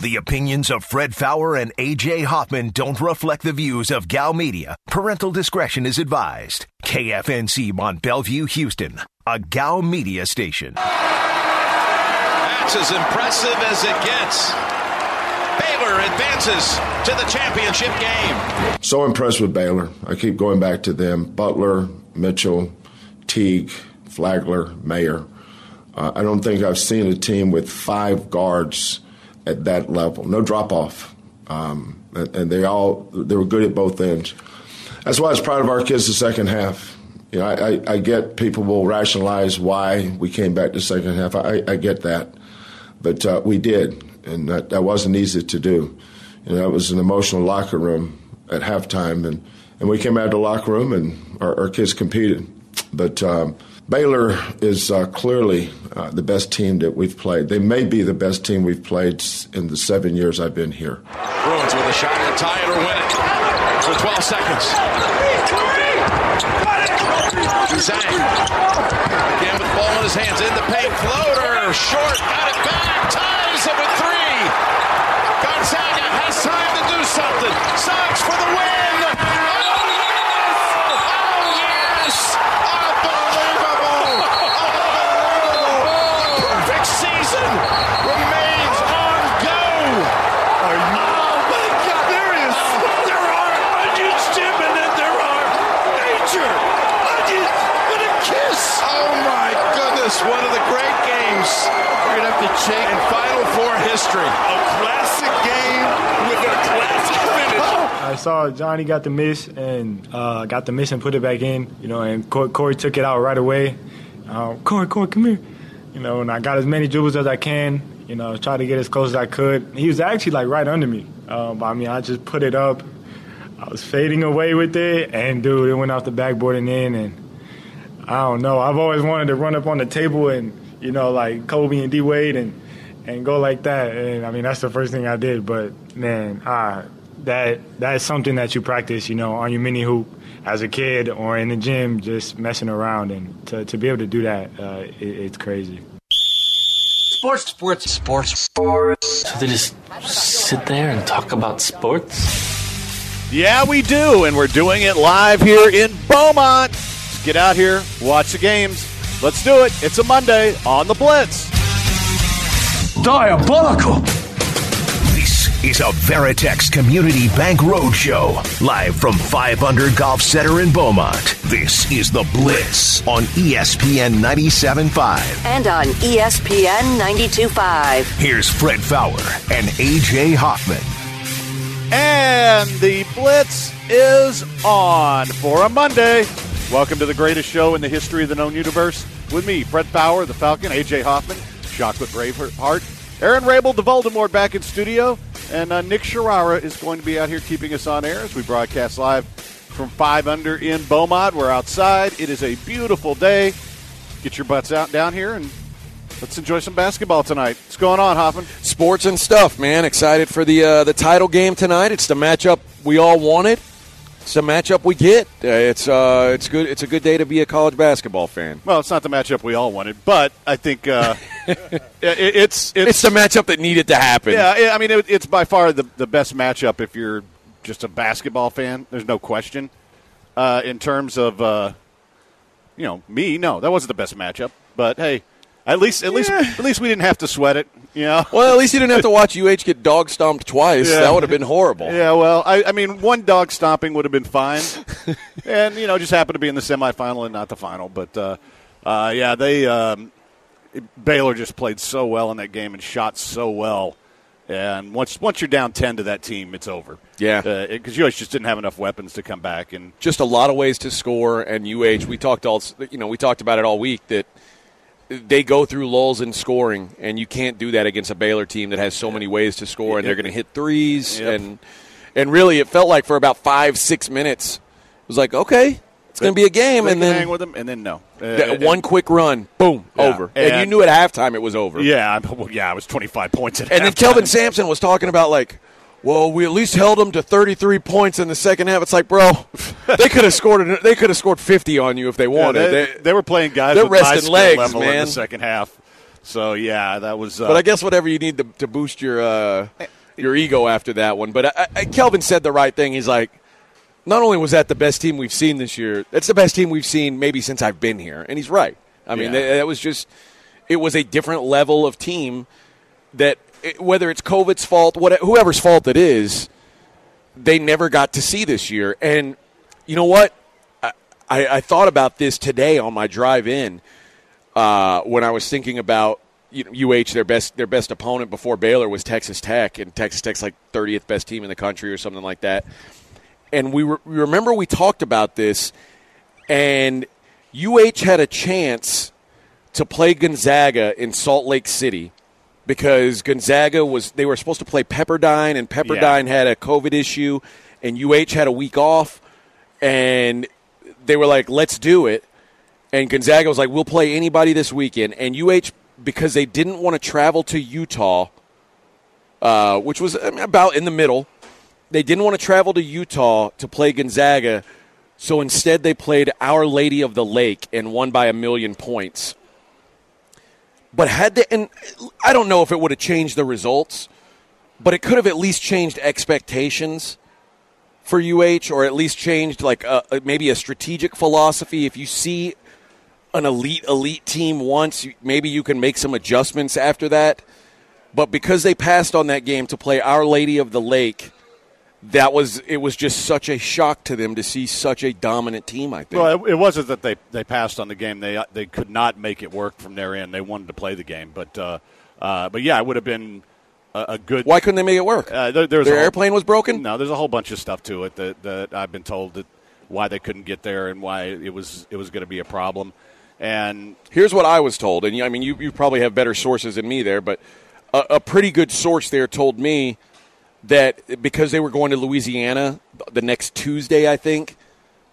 The opinions of Fred Faour and AJ Hoffman don't reflect the views of Gow Media. Parental discretion is advised. KFNC Mont Belvieu, Houston, a Gow Media station. That's as impressive as it gets. Baylor advances to the championship game. So impressed with Baylor. I keep going back to them. Butler, Mitchell, Teague, Flagler, Mayer. Uh, I don't think I've seen a team with five guards at that level. No drop off. Um, and, and, they all they were good at both ends. That's why I was proud of our kids the second half. You know, I, I, I get people will rationalize why we came back the second half. I, I get that, but uh, we did, and that, that wasn't easy to do. You know, that was an emotional locker room at halftime, and, and we came out of the locker room and our, our kids competed. But um, Baylor is uh, clearly uh, the best team that we've played. They may be the best team we've played in the seven years I've been here. Bruins with a shot to tie it or win it for 12 seconds. Juzang again with the ball in his hands in the paint, floater short, got it back, ties it with three. Gonzaga has time to do something. Suggs for the win. One of the great games we're going to have to check in Final Four history. A classic game with a classic finish. I saw Johnny got the miss and uh, got the miss and put it back in, you know, and Corey, Corey took it out right away. Uh, Corey, Corey, come here. You know, and I got as many dribbles as I can, you know, try to get as close as I could. He was actually like right under me. Um, but I mean, I just put it up. I was fading away with it, and dude, it went off the backboard and in, and I don't know. I've always wanted to run up on the table and you know like Kobe and D Wade and and go like that. And I mean that's the first thing I did. But man, ah, that that's something that you practice, you know, on your mini hoop as a kid or in the gym, just messing around. And to to be able to do that, uh, it, it's crazy. Sports, sports, sports, sports. So they just sit there and talk about sports. Yeah, we do, and we're doing it live here in Beaumont. Get out here, watch the games. Let's do it. It's a Monday on the Blitz. Diabolical. This is a Veritex Community Bank Roadshow, live from 5 Under Golf Center in Beaumont. This is The Blitz on ESPN 97.5. And on ESPN 92.5. Here's Fred Faour and AJ Hoffman. And the Blitz is on for a Monday. Welcome to the greatest show in the history of the known universe with me, Fred Faour, the Falcon, AJ Hoffman, Chocolate Braveheart, Aaron Rabel, the Voldemort back in studio, and uh, Nick Sharara is going to be out here keeping us on air as we broadcast live from 5 Under in Beaumont. We're outside. It is a beautiful day. Get your butts out down here and let's enjoy some basketball tonight. What's going on, Hoffman? Sports and stuff, man. Excited for the uh, the title game tonight. It's the matchup we all wanted it's a matchup we get. Uh, it's uh, it's good. It's a good day to be a college basketball fan. Well, it's not the matchup we all wanted, but I think uh, it, it's, it's it's the matchup that needed to happen. Yeah, I mean, it, it's by far the the best matchup if you're just a basketball fan. There's no question. Uh, in terms of uh, you know me, no, that wasn't the best matchup. But hey, at least, at yeah. least, at least we didn't have to sweat it. You know? Well, at least you didn't have to watch UH get dog stomped twice. Yeah. That would have been horrible. Yeah, well, I, I mean, one dog stomping would have been fine, and you know, just happened to be in the semifinal and not the final. But uh, uh, yeah, they um, Baylor just played so well in that game and shot so well. And once once you're down ten to that team, it's over. Yeah, because uh, UH just didn't have enough weapons to come back, and just a lot of ways to score. And UH, we talked all you know, we talked about it all week that they go through lulls in scoring, and you can't do that against a Baylor team that has so many ways to score, and they're going to hit threes, yep. and and really, it felt like for about five six minutes, it was like okay, it's going to be a game, and then hang with them, and then no, uh, one quick run, boom, yeah. over, and, and, you knew at halftime it was over. Yeah, well, yeah, it was twenty five points at and halftime. then Kelvin Sampson was talking about like well, we at least held them to 33 points in the second half. It's like, bro, they could have scored. They could have scored 50 on you if they wanted. Yeah, they, they, they, were playing guys. They're resting legs, man. In the second half. So yeah, that was. Uh, but I guess whatever you need to, to boost your uh, your ego after that one. But I, I, Kelvin said the right thing. He's like, not only was that the best team we've seen this year, that's the best team we've seen maybe since I've been here, and he's right. I mean, Yeah. that, that was just it was a different level of team that it- whether it's COVID's fault, what whoever's fault it is, they never got to see this year. And you know what? I, I, I thought about this today on my drive in uh, when I was thinking about you know, UH their best their best opponent before Baylor was Texas Tech, and Texas Tech's like 30th best team in the country or something like that. And we, re- we remember we talked about this, and UH had a chance to play Gonzaga in Salt Lake City because Gonzaga was they were supposed to play Pepperdine, and Pepperdine had a COVID issue, and UH had a week off, and they were like, "Let's do it." And Gonzaga was like, "We'll play anybody this weekend." And UH, because they didn't want to travel to Utah, uh, which was about in the middle, they didn't want to travel to Utah to play Gonzaga. So instead, they played Our Lady of the Lake and won by a million points. But had they, and I don't know if it would have changed the results, but it could have at least changed expectations for UH, or at least changed like a, a- maybe a strategic philosophy. If you see an elite elite team once, maybe you can make some adjustments after that. But because they passed on that game to play Our Lady of the Lake, that was it was just such a shock to them to see such a dominant team. I think. Well, it, it wasn't that they, they passed on the game. They they could not make it work from their end. They wanted to play the game, but uh, uh, but yeah, it would have been a, a good. Why couldn't they make it work? Uh, there, Their whole- airplane was broken. No, there's a whole bunch of stuff to it that, that I've been told that why they couldn't get there and why it was it was going to be a problem. And Here's what I was told, and you- I mean, you, you probably have better sources than me there, but a, a pretty good source there told me that because they were going to Louisiana the next Tuesday, I think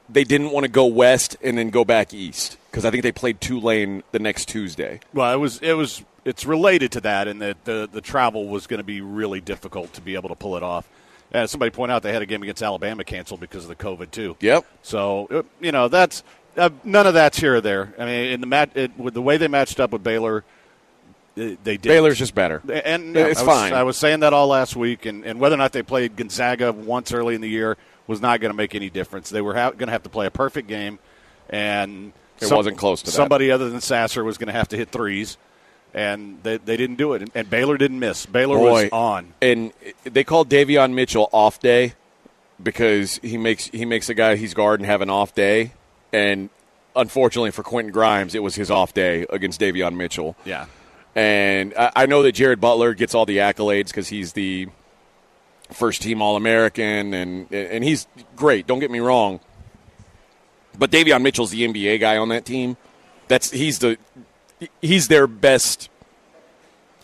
they didn't want to go west and then go back east because I think they played Tulane the next Tuesday. Well, it was it was it's related to that, in that the the travel was going to be really difficult to be able to pull it off. As somebody pointed out, they had a game against Alabama canceled because of the COVID too. Yep. So uh, you know that's uh, none of that's here or there. I mean, in the mat it, with the way they matched up with Baylor, they, did. Baylor's just better. and yeah, it's I was, fine. I was saying that all last week, and, and whether or not they played Gonzaga once early in the year was not going to make any difference. They were ha- going to have to play a perfect game, and It wasn't close to that. Somebody other than Sasser was going to have to hit threes, and they, they didn't do it. And, and Baylor didn't miss. Baylor was on. and they called Davion Mitchell off day because he makes he makes a guy he's guarding have an off day, and unfortunately for Quentin Grimes, it was his off day against Davion Mitchell. Yeah. And I, I know that Jared Butler gets all the accolades because he's the first team All American, and and he's great. Don't get me wrong, but Davion Mitchell's the NBA guy on that team. That's he's the he's their best.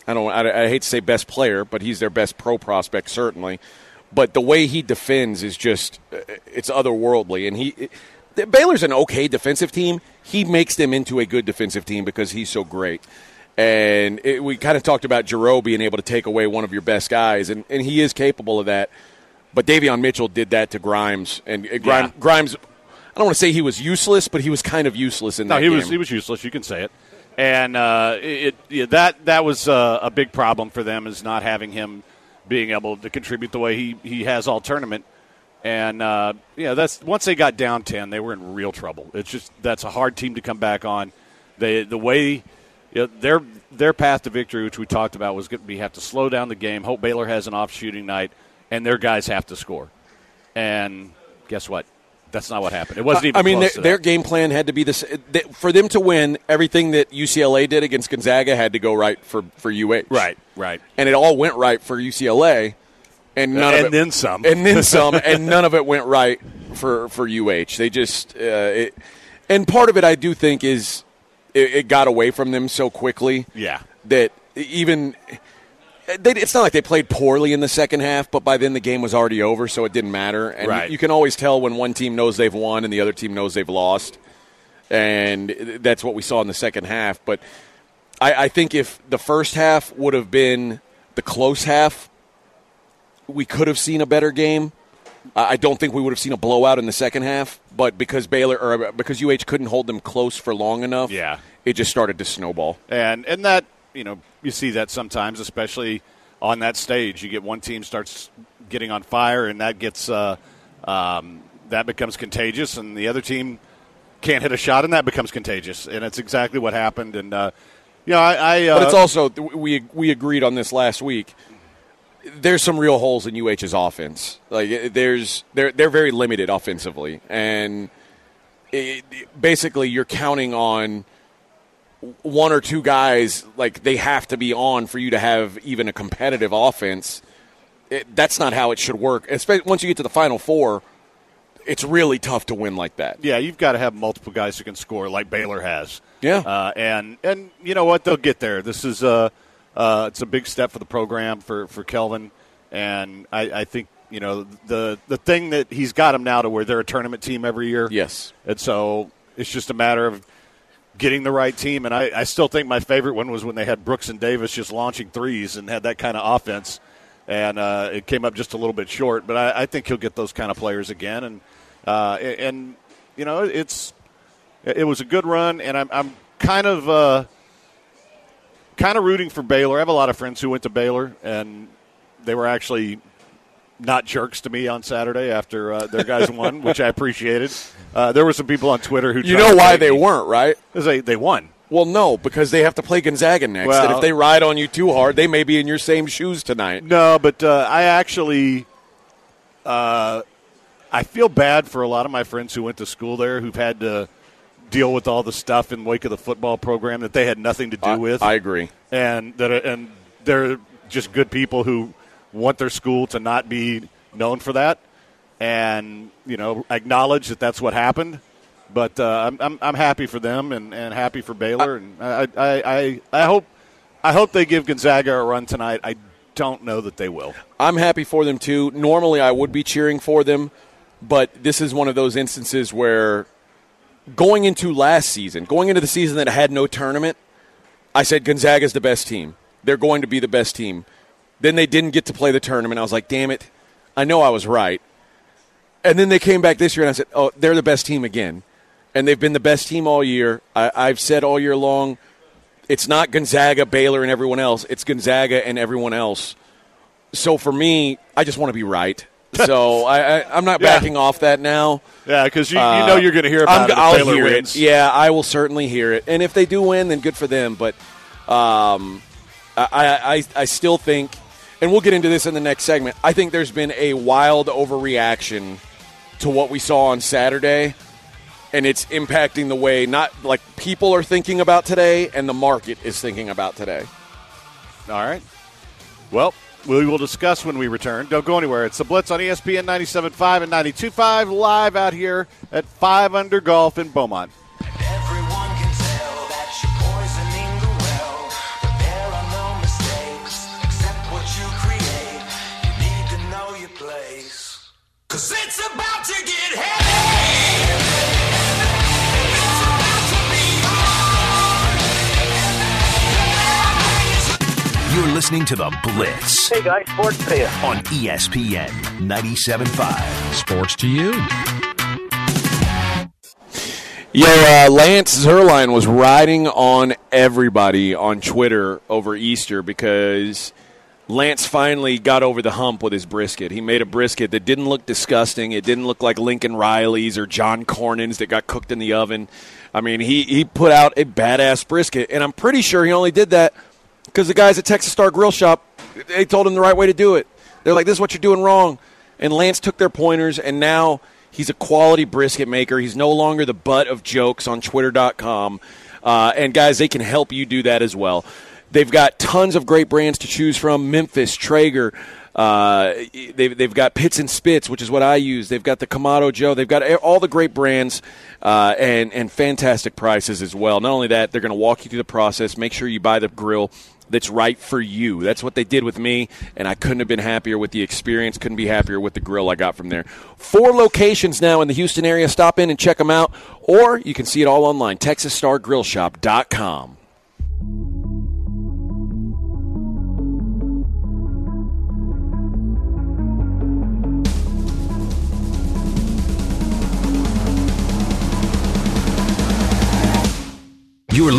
I don't. I, I hate to say best player, but he's their best pro prospect certainly. But the way he defends is just uh, it's otherworldly, and he. It, Baylor's an okay defensive team. He makes them into a good defensive team because he's so great. And it, we kind of talked about Jarreau being able to take away one of your best guys, and, and he is capable of that. But Davion Mitchell did that to Grimes, and uh, Grimes, Yeah. Grimes. I don't want to say he was useless, but he was kind of useless in No, that he game. was he was useless. You can say it. And uh, it, that that was uh, a big problem for them is not having him being able to contribute the way he, he has all tournament. And uh, yeah, that's once they got down ten, they were in real trouble. It's just that's a hard team to come back on. They the way you know, their their path to victory, which we talked about, was going to be have to slow down the game. Hope Baylor has an off shooting night, and their guys have to score. And guess what? That's not what happened. It wasn't even. I mean, their, their game plan had to be this for them to win. Everything that UCLA did against Gonzaga had to go right for for UH. Right, right. and it all went right for UCLA, and none And of it, then some. and then some, and none of it went right for for UH. They just, uh, it, and part of it, I do think, is it, it got away from them so quickly. Yeah. that even. They, it's not like they played poorly in the second half, but by then the game was already over, so it didn't matter. And Right. you, you can always tell when one team knows they've won and the other team knows they've lost and that's what we saw in the second half. But I, I think if the first half would have been the close half, we could have seen a better game. I don't think we would have seen a blowout in the second half, but because Baylor or because UH couldn't hold them close for long enough, Yeah. it just started to snowball. and and that you know you see that sometimes, especially on that stage. You get one team starts getting on fire, and that gets uh, um, that becomes contagious, and the other team can't hit a shot, and that becomes contagious. And it's exactly what happened. And uh, you know, I, I uh, but it's also we we agreed on this last week. There's some real holes in UH's offense. Like there's they're they're very limited offensively, and it, basically you're counting on one or two guys like they have to be on for you to have even a competitive offense. It, that's not how it should work. Especially once you get to the final four, it's really tough to win like that. Yeah, you've got to have multiple guys who can score, like Baylor has. Yeah, uh, and and you know what? They'll get there. This is a uh, it's a big step for the program for for Kelvin, and I, I think you know the the thing that he's got them now to where they're a tournament team every year. Yes, and so it's just a matter of getting the right team. And I, I still think my favorite one was when they had Brooks and Davis just launching threes and had that kind of offense. And uh, it came up just a little bit short, but I, I, think he'll get those kind of players again. And uh, and you know it's it was a good run, and I'm, I'm kind of uh, kind of rooting for Baylor. I have a lot of friends who went to Baylor, and they were actually not jerks to me on Saturday after uh, their guys won, which I appreciated. Uh, there were some people on Twitter who you know why they me. weren't right because they they won. Well, no, because they have to play Gonzaga next, well, and if they ride on you too hard, they may be in your same shoes tonight. No, but uh, I actually, uh, I feel bad for a lot of my friends who went to school there who've had to deal with all the stuff in wake of the football program that they had nothing to do I, with. I agree, and that and they're just good people who want their school to not be known for that, and you know acknowledge that that's what happened. But uh, I'm, I'm, I'm happy for them and, and happy for Baylor, and I, I, I, I hope I hope they give Gonzaga a run tonight. I don't know that they will. I'm happy for them too. Normally, I would be cheering for them, but this is one of those instances where going into last season, going into the season that had no tournament, I said Gonzaga is the best team. They're going to be the best team. Then they didn't get to play the tournament. I was like, damn it. I know I was right. And then they came back this year, and I said, oh, they're the best team again. And they've been the best team all year. I, I've said all year long, it's not Gonzaga, Baylor, and everyone else. It's Gonzaga and everyone else. So for me, I just want to be right. So I, I, am not yeah. backing off that now. Yeah, because you, you know you're going to hear about it. I'll Baylor hear wins. it. Yeah, I will certainly hear it. And if they do win, then good for them. But um, I, I, I still think and we'll get into this in the next segment. I think there's been a wild overreaction to what we saw on Saturday, and it's impacting the way not like people are thinking about today and the market is thinking about today. All right. Well, we will discuss when we return. Don't go anywhere. It's the Blitz on ESPN 97.5 and 92.5 live out here at 5 Under Golf in Beaumont. Listening to The Blitz. Hey guys, sports to you. On ESPN 97.5. Sports to you. Yo, uh, Lance Zierlein was riding on everybody on Twitter over Easter because Lance finally got over the hump with his brisket. He made a brisket that didn't look disgusting. It didn't look like Lincoln Riley's or John Cornyn's that got cooked in the oven. I mean, he, he put out a badass brisket, and I'm pretty sure he only did that because the guys at Texas Star Grill Shop, they told him the right way to do it. They're like, this is what you're doing wrong. And Lance took their pointers, and now he's a quality brisket maker. He's no longer the butt of jokes on Twitter.com. Uh, and guys, they can help you do that as well. They've got tons of great brands to choose from Memphis, Traeger. Uh, they've, they've got Pits and Spits, which is what I use. They've got the Kamado Joe. They've got all the great brands uh, and, and fantastic prices as well. Not only that, they're going to walk you through the process, make sure you buy the grill that's right for you. That's what they did with me, and I couldn't have been happier with the experience, couldn't be happier with the grill I got from there. Four locations now in the Houston area. Stop in and check them out, or you can see it all online, TexasStarGrillShop.com.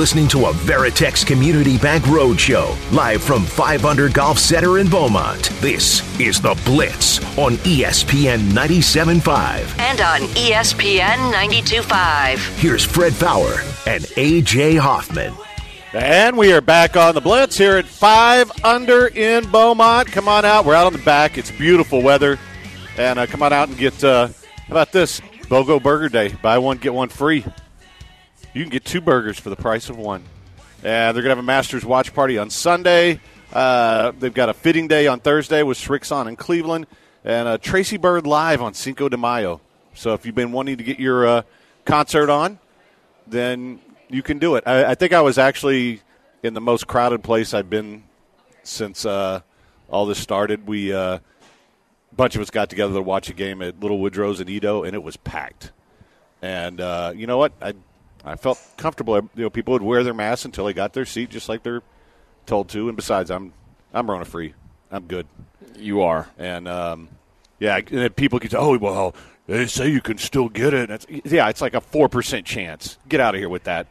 listening to a Veritex Community Bank Roadshow, live from 5 Under Golf Center in Beaumont. This is The Blitz on ESPN 97.5. And on ESPN 92.5. Here's Fred Faour and AJ Hoffman. And we are back on the Blitz here at 5 under in Beaumont. Come on out. We're out on the back. It's beautiful weather. And uh, come on out and get, uh, how about this? BOGO Burger Day. Buy one, get one free. You can get two burgers for the price of one. And they're going to have a Masters watch party on Sunday. Uh, they've got a fitting day on Thursday with Srixon in Cleveland. And uh, Tracy Byrd live on Cinco de Mayo. So if you've been wanting to get your uh, concert on, then you can do it. I, I think I was actually in the most crowded place I've been since uh, all this started. We uh, a bunch of us got together to watch a game at Little Woodrow's in EaDo, and it was packed. And uh, you know what? I I felt comfortable. You know, people would wear their masks until they got their seat, just like they're told to. And besides, I'm I'm Rona free. I'm good. You are. And um, yeah, and then people could say, "Oh, well, they say you can still get it." It's, yeah, it's like a four percent chance. Get out of here with that.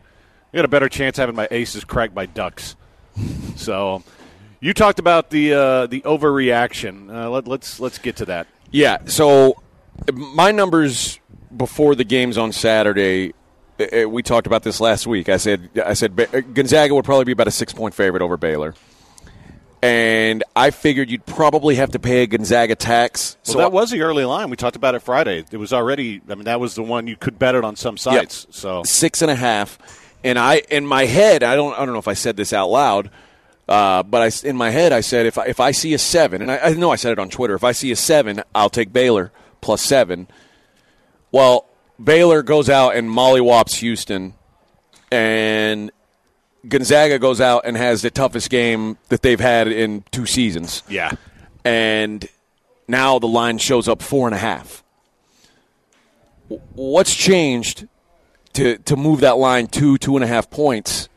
I got a better chance having my aces cracked by ducks. so, you talked about the uh, the overreaction. Uh, let, let's let's get to that. Yeah. So my numbers before the games on Saturday. Uh, We talked about this last week. I said I said Gonzaga would probably be about a six point favorite over Baylor, and I figured you'd probably have to pay a Gonzaga tax. So that was the early line. We talked about it Friday. It was already. I mean, that was the one you could bet it on some sites. So six and a half. And I, in my head, I don't, I don't know if I said this out loud, uh, but I, in my head, I said if I, if I see a seven, and I, I know I said it on Twitter, if I see a seven, I'll take Baylor plus seven. Well, Baylor goes out and mollywops Houston, and Gonzaga goes out and has the toughest game that they've had in two seasons. yeah, And now the line shows up four and a half. What's changed to to move that line two two and a half points?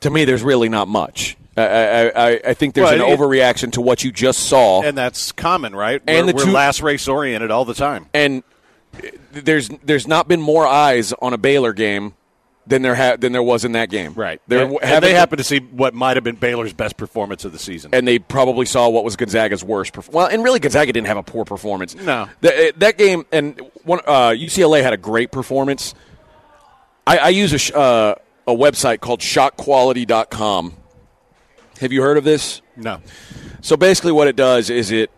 To me, there's really not much. I I, I, I think there's Well, an it- overreaction to what you just saw, and that's common, right? And we're, the we're last race oriented all the time. and there's there's not been more eyes on a Baylor game than there ha- than there was in that game. Right. There and, and they happened to see what might have been Baylor's best performance of the season. and they probably saw what was Gonzaga's worst. Perf- well, and really, Gonzaga didn't have a poor performance. No. Th- that game and one uh, UCLA had a great performance. I, I use a sh- uh, a website called ShotQuality.com. Have you heard of this? no. So basically, what it does is it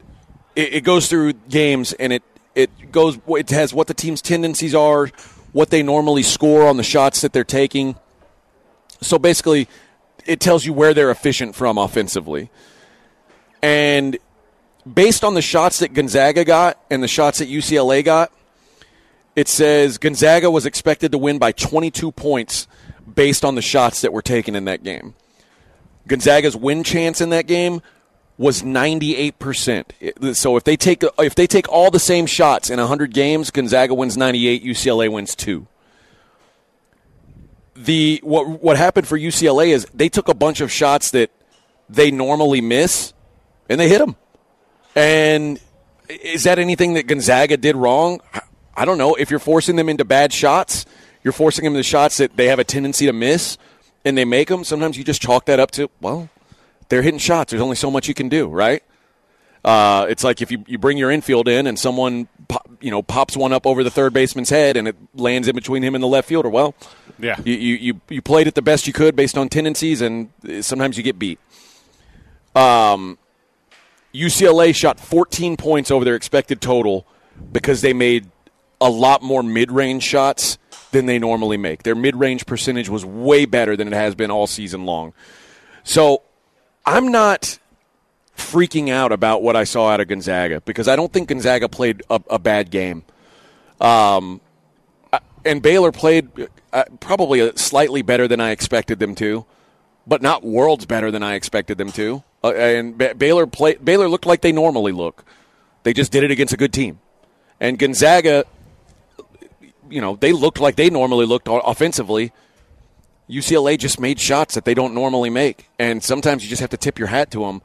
it, it goes through games and it it goes it has what the team's tendencies are, what they normally score on the shots that they're taking. So basically, it tells you where they're efficient from offensively, and based on the shots that Gonzaga got and the shots that UCLA got, it says Gonzaga was expected to win by 22 points based on the shots that were taken in that game. Gonzaga's win chance in that game was 98%. So if they take if they take all the same shots in 100 games, Gonzaga wins 98, UCLA wins 2. The what what happened for UCLA is they took a bunch of shots that they normally miss and they hit them. And is that anything that Gonzaga did wrong? I don't know. If you're forcing them into bad shots, you're forcing them into shots that they have a tendency to miss, and they make them. Sometimes you just chalk that up to well, they're hitting shots. There's only so much you can do, right? Uh, it's like if you, you bring your infield in and someone pop, you know pops one up over the third baseman's head and it lands in between him and the left fielder. Well, Yeah. you, you, you, played it the best you could based on tendencies, and sometimes you get beat. Um, UCLA shot 14 points over their expected total because they made a lot more mid-range shots than they normally make. Their mid-range percentage was way better than it has been all season long. So I'm not freaking out about what I saw out of Gonzaga because I don't think Gonzaga played a, a bad game. Um, and Baylor played uh, probably slightly better than I expected them to, but not worlds better than I expected them to. Uh, and ba- Baylor play, Baylor looked like they normally look. They just did it against a good team. And Gonzaga, you know, they looked like they normally looked offensively. UCLA just made shots that they don't normally make, and sometimes you just have to tip your hat to them.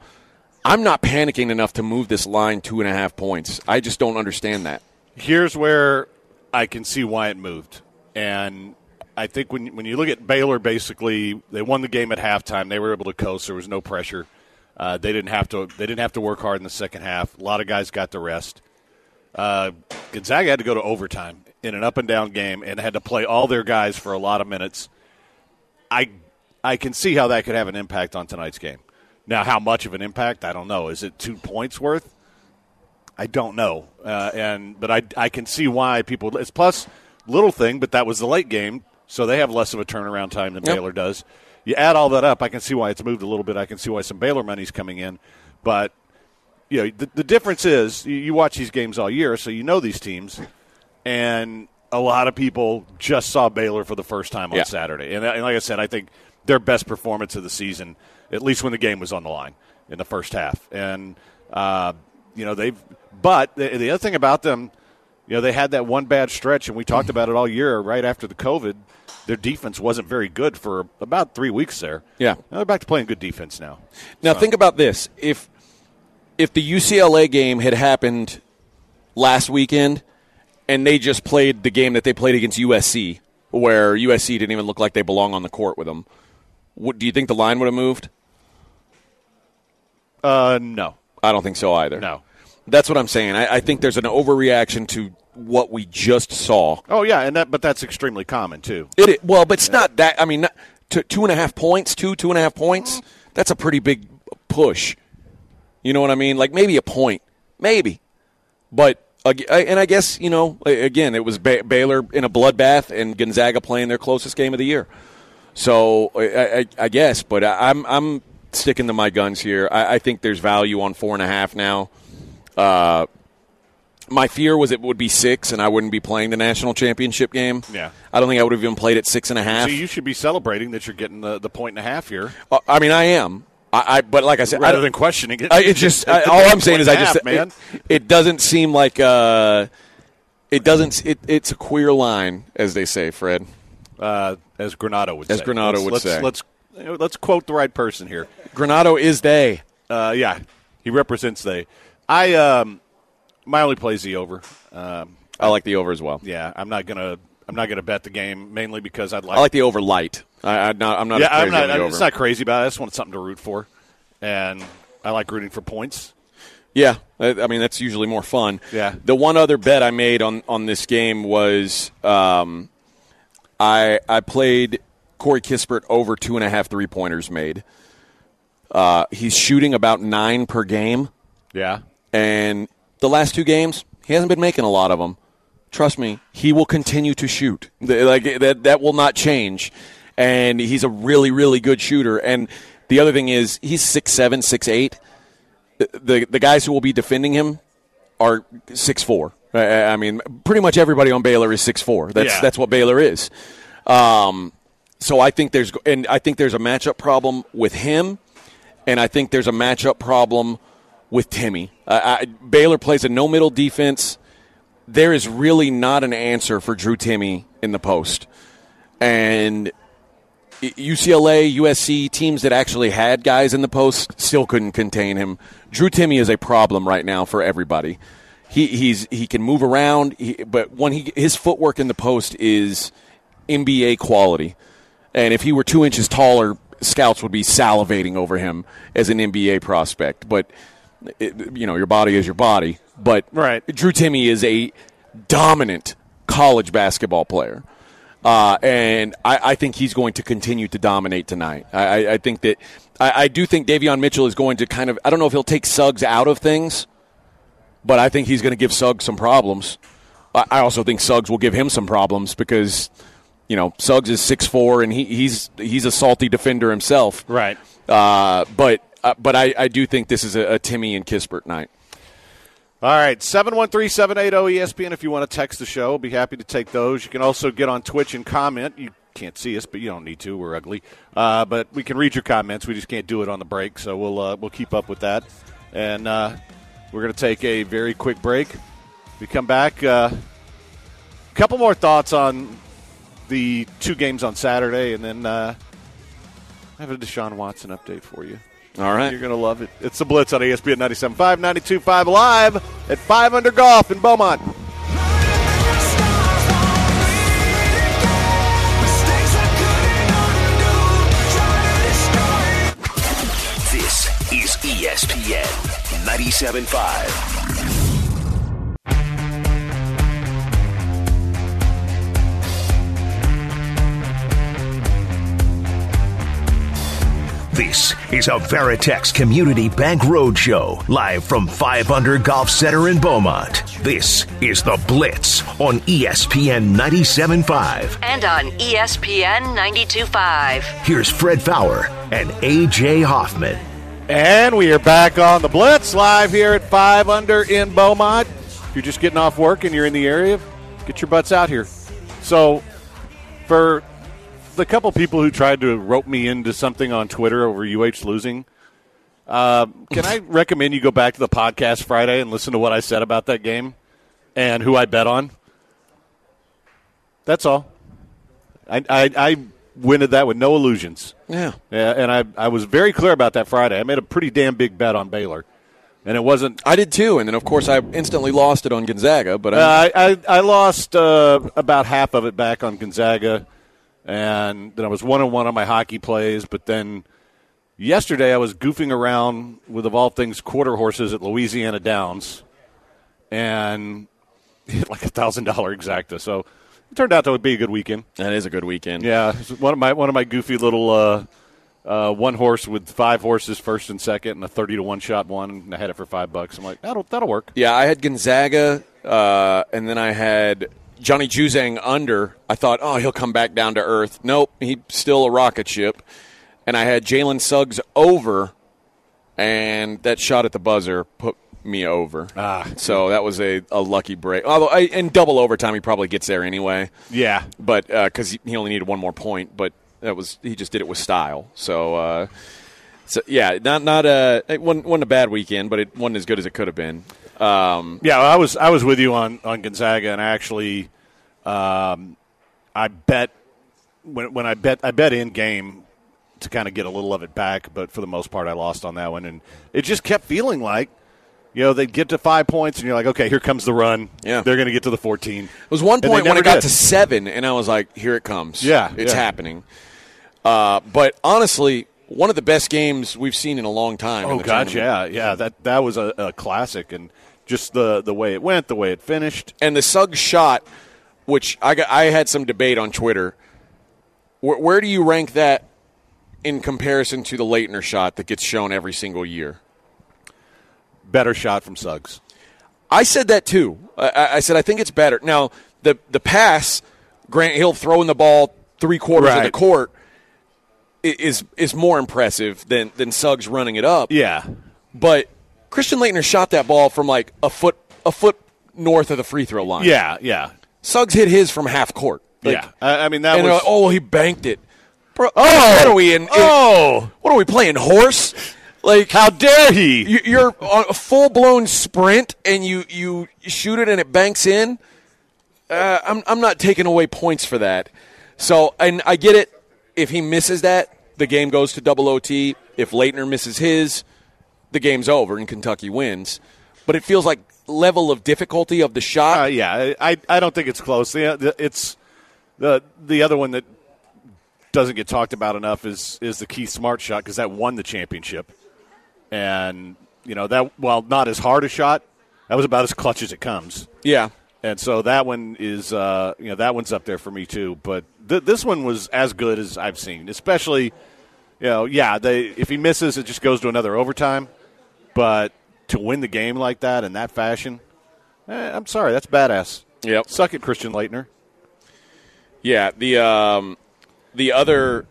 I'm not panicking enough to move this line two and a half points. I just don't understand that. Here's where I can see why it moved, and I think when when you look at Baylor, basically they won the game at halftime. They were able to coast. There was no pressure. Uh, they didn't have to. They didn't have to work hard in the second half. A lot of guys got the rest. Uh, Gonzaga had to go to overtime in an up and down game and had to play all their guys for a lot of minutes. I I can see how that could have an impact on tonight's game. Now, how much of an impact? I don't know. Is it two points worth? I don't know. Uh, and but I I can see why people. It's plus little thing, but that was the late game, so they have less of a turnaround time than Yep. Baylor does. You add all that up, I can see why it's moved a little bit. I can see why some Baylor money's coming in, but you know the, the difference is you, you watch these games all year, so you know these teams, and a lot of people just saw Baylor for the first time on Yeah. Saturday. And, and like I said, I think their best performance of the season, at least when the game was on the line in the first half. And uh, you know they've, but the, the other thing about them, you know, they had that one bad stretch, and we talked about it all year. Right after the COVID, their defense wasn't very good for about three weeks there. Yeah. now they're back to playing good defense now. Now think about this: if if the UCLA game had happened last weekend, and they just played the game that they played against USC, where USC didn't even look like they belong on the court with them, what, do you think the line would have moved? Uh, no, I don't think so either. no. That's what I'm saying. I, I think there's an overreaction to what we just saw. Oh yeah, and that, but that's extremely common too. It, well, but it's not that. I mean, not, two, two and a half points, two two and a half points. That's a pretty big push. You know what I mean? Like maybe a point, maybe. But and I guess you know again it was ba- Baylor in a bloodbath and Gonzaga playing their closest game of the year. So I, I, I guess, but I- I'm I'm sticking to my guns here. I, I think there's value on four and a half now. Uh, my fear was it would be six, and I wouldn't be playing the national championship game. Yeah. I don't think I would have even played at six and a half. So you should be celebrating that you're getting the, the point and a half here, Uh, I mean, I am. I, I but like I said, rather don't- than questioning it. I, it just I, all I'm saying is I just half, man. It, it doesn't seem like uh, it doesn't. It, it's a queer line, as they say, Fred. uh, as Granado would As say. Granado let's, would let's, say. Let's let's quote the right person here. Granado is they. Uh, yeah, he represents they. I um, my only plays the over. Um, I like the over as well. yeah, I'm not gonna I'm not gonna bet the game mainly because I'd like. I like the over light. I, I'm not. I'm not. yeah, I'm crazy not. the It's not crazy, but I just want something to root for, and I like rooting for points. Yeah, I, I mean that's usually more fun. Yeah. The one other bet I made on on this game was um, I I played Corey Kispert over two and a half three pointers made. Uh, he's shooting about nine per game, Yeah, and the last two games he hasn't been making a lot of them. Trust me, he will continue to shoot. Like that that will not change, and he's a really really good shooter. And the other thing is he's six seven six eight the the guys who will be defending him are six four. I, mean, pretty much everybody on Baylor is six four. That's Yeah. that's what Baylor is. Um, so I think there's and I think there's a matchup problem with him, and I think there's a matchup problem with Timme. I, I, Baylor plays a no middle defense. There is really not an answer for Drew Timme in the post, and UCLA, USC teams that actually had guys in the post still couldn't contain him. Drew Timme is a problem right now for everybody. He he's he can move around, he, but when he his footwork in the post is NBA quality, and if he were two inches taller, scouts would be salivating over him as an NBA prospect. But it, you know, your body is your body. But Right. Drew Timme is a dominant college basketball player. Uh, and I, I think he's going to continue to dominate tonight. I, I, I think that I, I do think Davion Mitchell is going to kind of I don't know if he'll take Suggs out of things, but I think he's going to give Suggs some problems. I, I also think Suggs will give him some problems because you know Suggs is six four and he, he's he's a salty defender himself. right. Uh, but uh, but I, I do think this is a, a Timme and Kispert night. All right, 713 780 ESPN if you want to text the show. Be happy to take those. You can also get on Twitch and comment. You can't see us, but you don't need to. We're ugly. Uh, but we can read your comments. We just can't do it on the break, so we'll, uh, we'll keep up with that. And uh, we're going to take a very quick break. We come back. A uh, couple more thoughts on the two games on Saturday, and then uh, I have a Deshaun Watson update for you. All right. You're going to love it. It's the Blitz on ESPN 97.5, 92.5 live at 5 under golf in Beaumont. This is ESPN 97.5. This is a Veritex Community Bank Roadshow, live from 5 Under Golf Center in Beaumont. This is The Blitz on ESPN 97.5. And on ESPN 92.5. Here's Fred Faour and AJ Hoffman. And we are back on the Blitz live here at 5 Under in Beaumont. If you're just getting off work and you're in the area, get your butts out here. So, for the couple people who tried to rope me into something on Twitter over UH losing, uh, can I recommend you go back to the podcast Friday and listen to what I said about that game and who I bet on? That's all. I, I, I winded that with no illusions. Yeah. Yeah, and I, I was very clear about that Friday. I made a pretty damn big bet on Baylor. And it wasn't. I did too, and then of course I instantly lost it on Gonzaga. But I, Uh, I, I, I lost uh, about half of it back on Gonzaga, and then I was one on one on my hockey plays. But then yesterday I was goofing around with, of all things, quarter horses at Louisiana Downs, and hit like a thousand dollar exacta. So it turned out to be a good weekend. that is a good weekend. Yeah, one of my one of my goofy little uh, uh, one horse with five horses, first and second, and a thirty to one shot one, and I had it for five bucks. I'm like, that'll that'll work. Yeah, I had Gonzaga, uh, and then I had Johnny Juzang under. I thought, oh, he'll come back down to earth. Nope, he's still a rocket ship. And I had Jalen Suggs over, and that shot at the buzzer put me over. Ah. so that was a, a lucky break. Although I, in double overtime, he probably gets there anyway. Yeah, but because he, he only needed one more point, but that was he just did it with style. So, uh, so yeah, not not a it wasn't, wasn't a bad weekend, but it wasn't as good as it could have been. Um, Yeah, I was I was with you on, on Gonzaga, and actually, um, I bet when when I bet I bet in game to kind of get a little of it back, but for the most part, I lost on that one, and it just kept feeling like. You know, they'd get to five points, and you're like, okay, here comes the run. Yeah. They're going to get to the 14. It was one point when it got did. to seven, and I was like, "Here it comes! Yeah, it's yeah. happening." Uh, but honestly, one of the best games we've seen in a long time. Oh God, tournament. yeah, yeah. That that was a, a classic, and just the the way it went, the way it finished. and the Suggs shot, which I got, I had some debate on Twitter. Where, where do you rank that in comparison to the Laettner shot that gets shown every single year? Better shot from Suggs. I said that too. I, I said I think it's better. Now the the pass, Grant Hill throwing the ball three quarters of the court is is more impressive than than Suggs running it up. Yeah, But Christian Laettner shot that ball from like a foot a foot north of the free throw line. yeah, yeah, Suggs hit his from half court. Like, yeah. I, I mean that and was. like, oh, he banked it. Bro, oh, what are we in? in- oh, what are we playing? Horse? Like how dare he? you- you're on a full blown sprint and you you shoot it and it banks in. Uh, I'm I'm not taking away points for that. So and I get it. If he misses that, the game goes to double OT. If Laettner misses his, the game's over and Kentucky wins. But it feels like level of difficulty of the shot. Uh, yeah, I I don't think it's close. The, the, it's the the other one that doesn't get talked about enough is is the Keith Smart shot because that won the championship, and you know that while not as hard a shot, that was about as clutch as it comes. yeah. And so that one is, uh, you know, that one's up there for me too. But th- this one was as good as I've seen. Especially, you know, yeah, they if he misses, it just goes to another overtime. But to win the game like that in that fashion, eh, I'm sorry, that's badass. Yep. Suck it, Christian Laettner. Yeah, the um, the other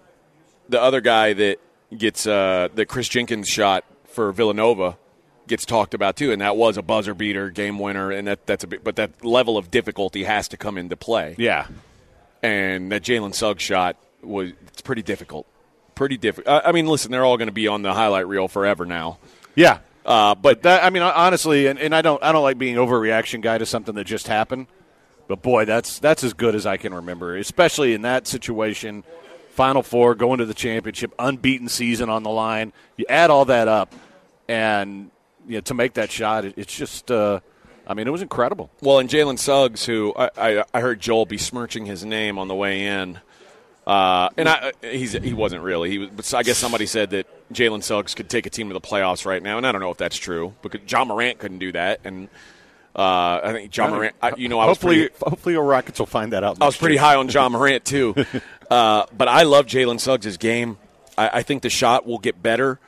the other guy that gets uh, the Kris Jenkins shot for Villanova gets talked about too, and that was a buzzer beater, game winner, and that that's a bit, but that level of difficulty has to come into play. Yeah, And that Jalen Suggs shot was it's pretty difficult, pretty difficult. I, I mean, listen, they're all going to be on the highlight reel forever now. yeah. Uh, but That I mean, honestly, and, and I don't I don't like being overreaction guy to something that just happened. But boy, that's that's as good as I can remember, especially in that situation. Final four, going to the championship, unbeaten season on the line. You add all that up, and you know, to make that shot, it, it's just. Uh, I mean, it was incredible. Well, and Jalen Suggs, who I, I, I heard Joel besmirching his name on the way in, Uh, and I, he's he wasn't really. He was, but I guess somebody said that Jalen Suggs could take a team to the playoffs right now, and I don't know if that's true because Ja Morant couldn't do that, and uh, I think Ja Morant. I, you know, I was hopefully, pretty, hopefully, your Rockets will find that out. I was pretty high on Ja Morant too, uh, but I love Jalen Suggs' game. I, I, think the shot will get better,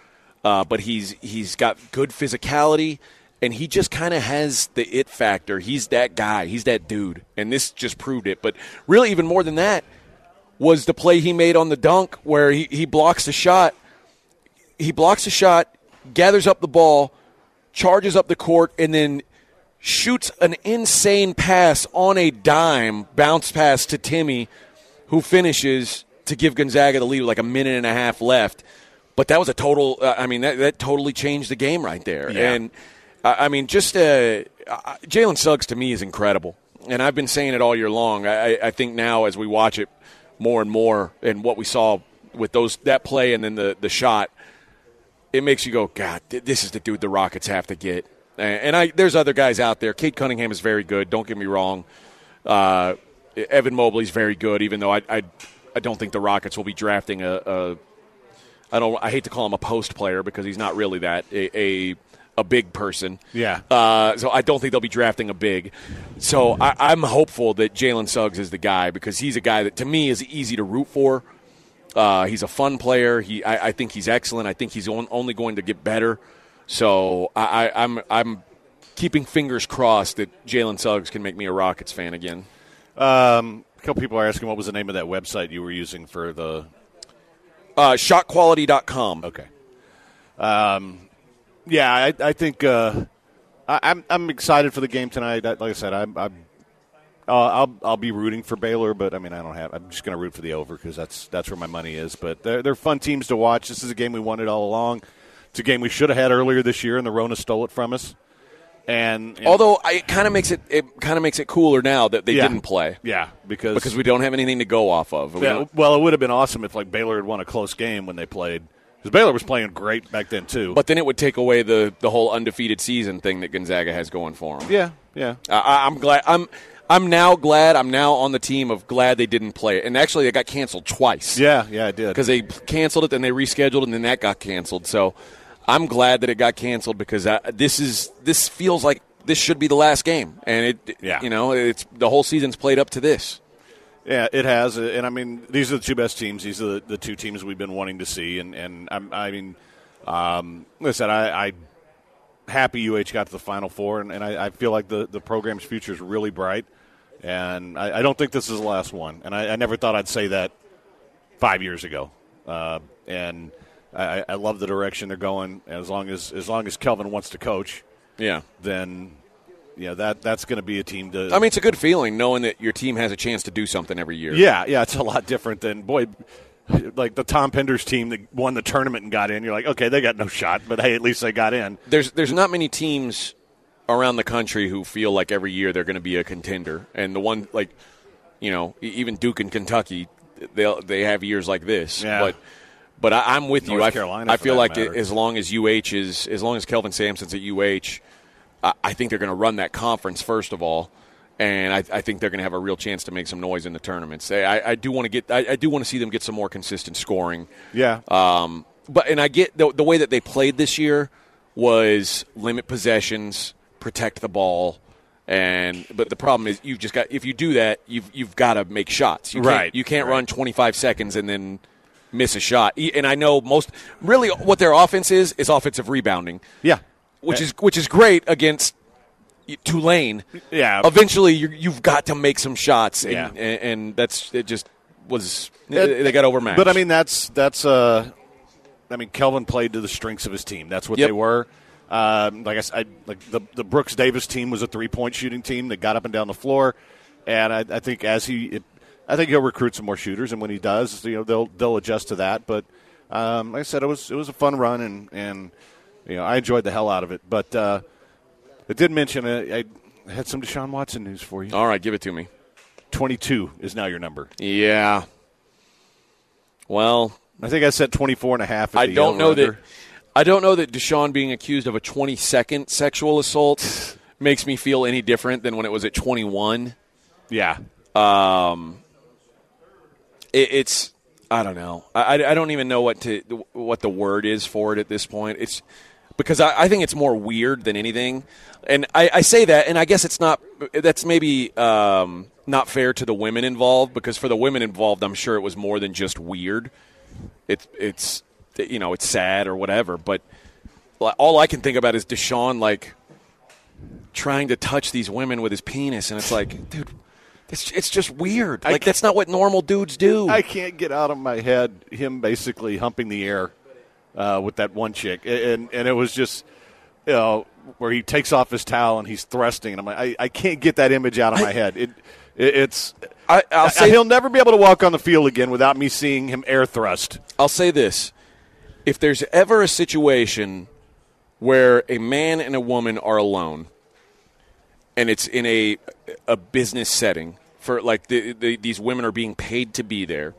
uh, but he's he's got good physicality, and he just kind of has the it factor. He's that guy. He's that dude, and this just proved it. But really, even more than that was the play he made on the dunk where he, he blocks the shot. He blocks the shot, gathers up the ball, charges up the court, and then shoots an insane pass on a dime, bounce pass to Timme, who finishes to give Gonzaga the lead with like a minute and a half left. But that was a total. Uh, I mean, that, that totally changed the game right there. Yeah. And uh, I mean, just uh, Jalen Suggs to me is incredible, and I've been saying it all year long. I, I think now as we watch it more and more, and what we saw with those that play and then the the shot, it makes you go, God, this is the dude the Rockets have to get. And I, there's other guys out there. Cade Cunningham is very good. Don't get me wrong. Uh, Evan Mobley's very good, even though I, I, I, don't think the Rockets will be drafting a, a. I don't. I hate to call him a post player because he's not really that. A, a, a big person. Yeah. Uh, so I don't think they'll be drafting a big. So I, am hopeful that Jalen Suggs is the guy because he's a guy that to me is easy to root for. Uh, he's a fun player. He, I, I, think he's excellent. I think he's on, only going to get better. So I, I'm I'm keeping fingers crossed that Jalen Suggs can make me a Rockets fan again. Um, a couple people are asking what was the name of that website you were using for the uh, shotquality.com. Okay. Um, yeah, I, I think uh, I, I'm, I'm excited for the game tonight. Like I said, I'm, I'm uh, I'll I'll be rooting for Baylor, but I mean I don't have. I'm just going to root for the over because that's that's where my money is. But they're they're fun teams to watch. This is a game we wanted all along. It's a game we should have had earlier this year, and the Rona stole it from us. And, and although it kind of makes it it kind of makes it cooler now that they yeah, didn't play. Yeah, because because we don't have anything to go off of. Yeah, well, it would have been awesome if like Baylor had won a close game when they played because Baylor was playing great back then too. But then it would take away the the whole undefeated season thing that Gonzaga has going for them. Yeah, yeah. I, I'm glad. I'm I'm now glad. I'm now on the team of glad they didn't play it. And actually, it got canceled twice. Yeah, yeah, it did because they canceled it, then they rescheduled, and then that got canceled. So I'm glad that it got canceled because I, this is this feels like this should be the last game, and it yeah. you know it's the whole season's played up to this. Yeah, it has, and I mean these are the two best teams. These are the, the two teams we've been wanting to see, and and I, I mean, um, listen, I, I happy UH got to the Final Four, and, and I, I, feel like the the program's future is really bright, and I, I, don't think this is the last one. And I, I never thought I'd say that five years ago, uh, and I, I love the direction they're going. As long as as long as Kelvin wants to coach, yeah, then yeah, that that's going to be a team to. I mean, it's a good feeling knowing that your team has a chance to do something every year. Yeah, yeah, it's a lot different than boy, like the Tom Penders team that won the tournament and got in. You're like, okay, they got no shot, but hey, at least they got in. There's there's not many teams around the country who feel like every year they're going to be a contender, and the one like, you know, even Duke and Kentucky, they they have years like this, yeah. but. But I, am with North you. I, Carolina, I feel like as long as UH is, as long as Kelvin Sampson's at UH, I think they're going to run that conference first of all, and I, I think they're going to have a real chance to make some noise in the tournaments. I, I do want to get, I, I, do want to see them get some more consistent scoring. Yeah. Um, but and I get the, the way that they played this year was limit possessions, protect the ball, and but the problem is you've just got if you do that you've you've got to make shots. You right. Can't, you can't right. run 25 seconds and then miss a shot. And I know most really what their offense is is offensive rebounding. Yeah which is which is great against Tulane. Yeah. Eventually, you have got to make some shots, and, yeah. and, and, that's it. Just was it, they got overmatched. But I mean, that's that's uh, I mean, Kelvin played to the strengths of his team. That's what yep. they were. Um, like I said, like the the Brooks Davis team was a three point shooting team that got up and down the floor, and I, I think as he, it, I think he'll recruit some more shooters, and when he does, you know, they'll they'll adjust to that. But um, like I said, it was it was a fun run, and and you know, I enjoyed the hell out of it. But uh, I did mention uh, I had some Deshaun Watson news for you. All right, give it to me. 22 is now your number. Yeah. Well, I think I said 24 and a half. I don't know that. I don't know that Deshaun being accused of a 22nd sexual assault makes me feel any different than when it was at 21. Yeah. Um, it, it's I don't know. I, I don't even know what to what the word is for it at this point. It's because I, I think it's more weird than anything, and I, I say that, and I guess it's not. That's maybe um, not fair to the women involved because for the women involved, I'm sure it was more than just weird. It's it's you know it's sad or whatever, but all I can think about is Deshaun like trying to touch these women with his penis, and it's like, dude. It's, it's just weird. Like that's not what normal dudes do. I can't get out of my head him basically humping the air uh, with that one chick, and and it was just you know where he takes off his towel and he's thrusting, and I'm like, I, I can't get that image out of my head. It, it it's I, will say he'll never be able to walk on the field again without me seeing him air thrust. I'll say this: if there's ever a situation where a man and a woman are alone and it's in a a business setting for like the, the, these women are being paid to be there.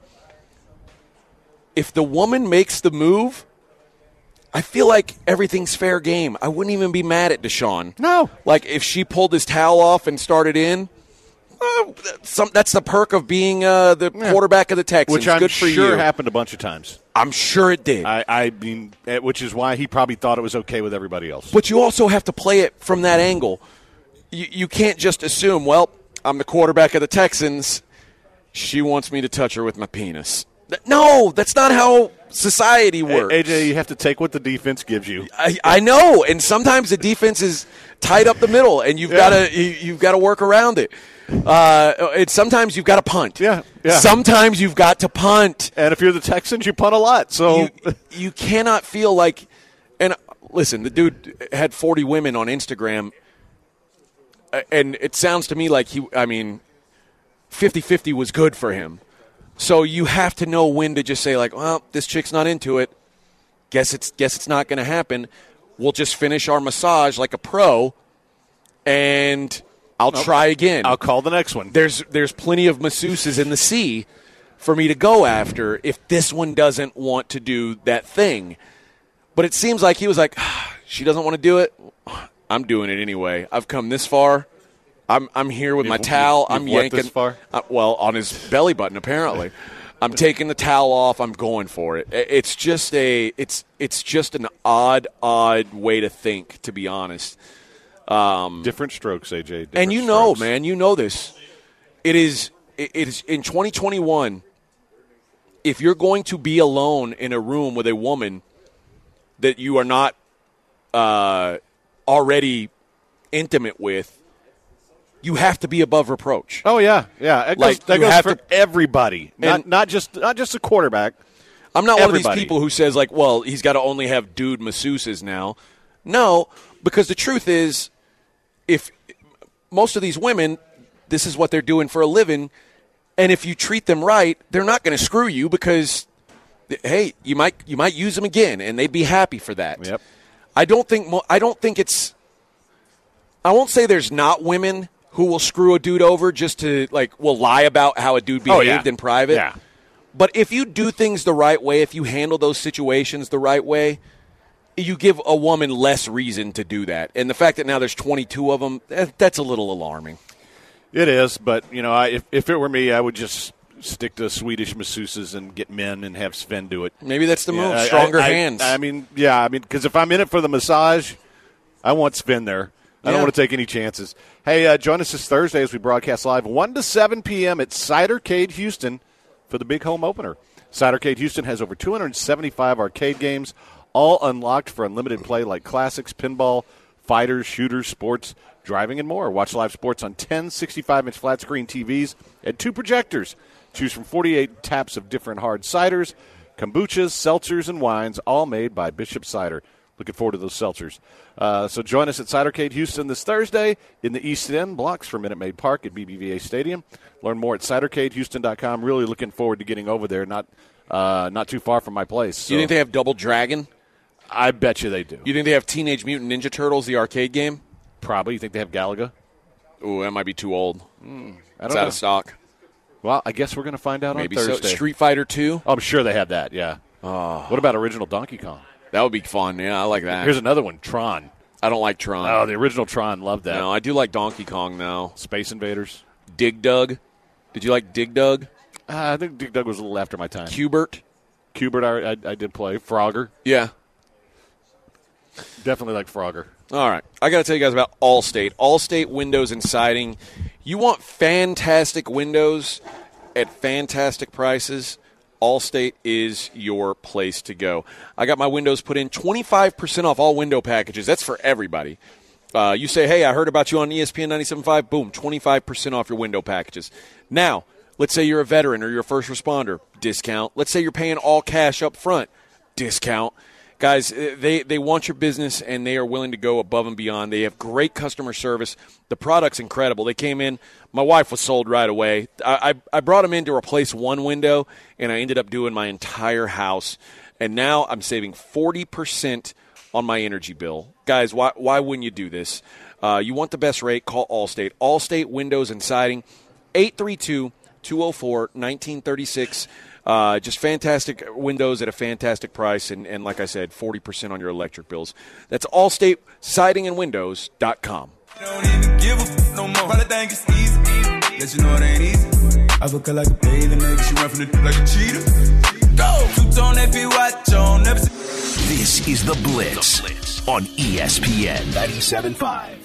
If the woman makes the move, I feel like everything's fair game. I wouldn't even be mad at Deshaun. No, like if she pulled his towel off and started in. Uh, some, that's the perk of being uh, the yeah. quarterback of the Texans. Which I'm Good for sure you. happened a bunch of times. I'm sure it did. I, I mean, eh, which is why he probably thought it was okay with everybody else. But you also have to play it from that angle. You, you can't just assume, well, I'm the quarterback of the Texans. She wants me to touch her with my penis. No, that's not how society works. AJ, you have to take what the defense gives you. I, I know, and sometimes the defense is tied up the middle, and you've yeah. got to you, have got to work around it. Uh, and sometimes you've got to punt. Yeah, yeah. Sometimes you've got to punt. And if you're the Texans, you punt a lot. So you, you cannot feel like. And listen, the dude had 40 women on Instagram and it sounds to me like he, I mean, 50 50 was good for him. So you have to know when to just say, like, well, this chick's not into it. Guess it's, guess it's not going to happen. We'll just finish our massage like a pro, and I'll nope. try again. I'll call the next one. There's, there's plenty of masseuses in the sea for me to go after if this one doesn't want to do that thing. But it seems like he was like, ah, she doesn't want to do it. I'm doing it anyway. I've come this far. I'm I'm here with my towel. You've I'm yanking. This far? Uh, well, on his belly button apparently. I'm taking the towel off. I'm going for it. It's just a it's it's just an odd odd way to think, to be honest. Um, different strokes, AJ. Different and you know, strokes. man, you know this. It is it is in 2021. If you're going to be alone in a room with a woman that you are not uh, already intimate with, you have to be above reproach. Oh yeah, yeah. It like goes, that goes for to, everybody, not not just not just a quarterback. I'm not everybody. one of these people who says like, well, he's got to only have dude masseuses now. No, because the truth is, if most of these women, this is what they're doing for a living, and if you treat them right, they're not going to screw you because, hey, you might you might use them again, and they'd be happy for that. Yep. I don't think I don't think it's. I won't say there's not women who will screw a dude over just to like will lie about how a dude behaved oh, yeah. in private. Yeah. But if you do things the right way, if you handle those situations the right way, you give a woman less reason to do that. And the fact that now there's 22 of them, that's a little alarming. It is, but you know, I, if if it were me, I would just stick to Swedish masseuses and get men and have Sven do it. Maybe that's the move. Stronger I, I, hands. I, mean, yeah, I mean, because if I'm in it for the massage, I want Sven there. I yeah. don't want to take any chances. Hey, uh, join us this Thursday as we broadcast live 1 to 7 p.m. at Cidercade Houston for the big home opener. Cidercade Houston has over 275 arcade games, all unlocked for unlimited play like classics, pinball, fighters, shooters, sports, driving, and more. Watch live sports on 10 65 inch flat screen TVs and two projectors. Choose from 48 taps of different hard ciders, kombuchas, seltzers, and wines, all made by Bishop Cider. Looking forward to those seltzers. Uh, so join us at Cidercade Houston this Thursday in the East End, blocks from Minute Maid Park at BBVA Stadium. Learn more at cidercadehouston.com. Really looking forward to getting over there. Not uh, not too far from my place. So. You think they have Double Dragon? I bet you they do. You think they have Teenage Mutant Ninja Turtles, the arcade game? Probably. You think they have Galaga? Ooh, that might be too old. Mm, it's out of stock. Well, I guess we're going to find out Maybe on Thursday. So. Street Fighter 2? Oh, I'm sure they have that, yeah. Oh. What about original Donkey Kong? That would be fun. Yeah, I like that. Here's another one, Tron. I don't like Tron. Oh, the original Tron, love that. No, I do like Donkey Kong now. Space Invaders. Dig Dug. Did you like Dig Dug? Uh, I think Dig Dug was a little after my time. Q*bert. Q*bert, I, I, I did play. Frogger, Yeah. definitely like Frogger. All right. I got to tell you guys about Allstate. Allstate Windows and Siding. You want fantastic windows at fantastic prices? Allstate is your place to go. I got my windows put in 25% off all window packages. That's for everybody. Uh, you say, hey, I heard about you on ESPN 97.5. Boom, 25% off your window packages. Now, let's say you're a veteran or you're a first responder. Discount. Let's say you're paying all cash up front. Discount guys uh, they, they want your business and they are willing to go above and beyond. They have great customer service. The product's incredible. They came in my wife was sold right away. I, I, I brought them in to replace one window and i ended up doing my entire house. And now i'm saving 40% on my energy bill. Guys why, why wouldn't you do this? Uh, you want the best rate? Call allstate. Allstate windows and siding 832 204 1936 uh, just fantastic windows at a fantastic price, and, and like I said, 40% on your electric bills. That's Allstate Siding and Windows.com. Don't even give a f- no more. Probably think it's easy. Let you know it ain't easy. I look like a bathing nigga. She run from the like a cheetah. Go! Two tone that be watch on. Never see- This is The Blitz, on E ESPN 97.5.